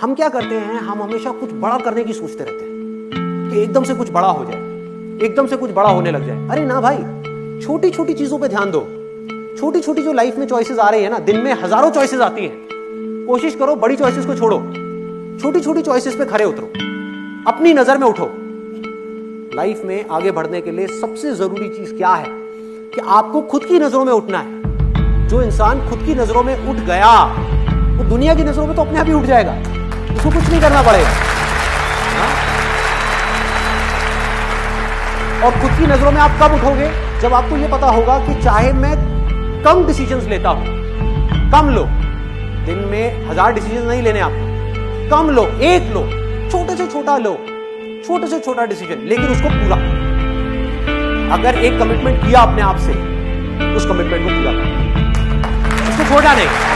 हम क्या करते हैं, हम हमेशा कुछ बड़ा करने की सोचते रहते हैं कि एकदम से कुछ बड़ा हो जाए, एकदम से कुछ बड़ा होने लग जाए। अरे ना भाई छोटी छोटी चीज़ों पे ध्यान दो। छोटी छोटी जो लाइफ में चॉइसेस आ रही है ना, दिन में हज़ारों चॉइसेस आती हैं। कोशिश करो, बड़ी चॉइसेस को छोड़ो। छोटी छोटी चॉइसेस पे खड़े उतरो। अपनी नज़र में उठो। लाइफ में आगे बढ़ने के लिए सबसे ज़रूरी चीज़ क्या है कि आपको खुद की नज़रों में उठना है। जो इंसान खुद की नज़रों में उठ गया, वो दुनिया की नज़रों में तो अपने आप ही उठ जाएगा। उसको कुछ नहीं करना पड़ेगा। हाँ? और खुद की नज़रों में आप कब उठोगे? जब आपको यह पता होगा कि चाहे मैं कम डिसीजंस लेता हूँ, कम लो, दिन में हज़ार डिसीज़न नहीं लेने आपको कम लो, एक लो, छोटे से छोटा लो, छोटे से छोटा डिसीज़न लेकिन उसको पूरा। अगर एक कमिटमेंट किया अपने आप से उस कमिटमेंट को पूरा उसको छोटा नहीं।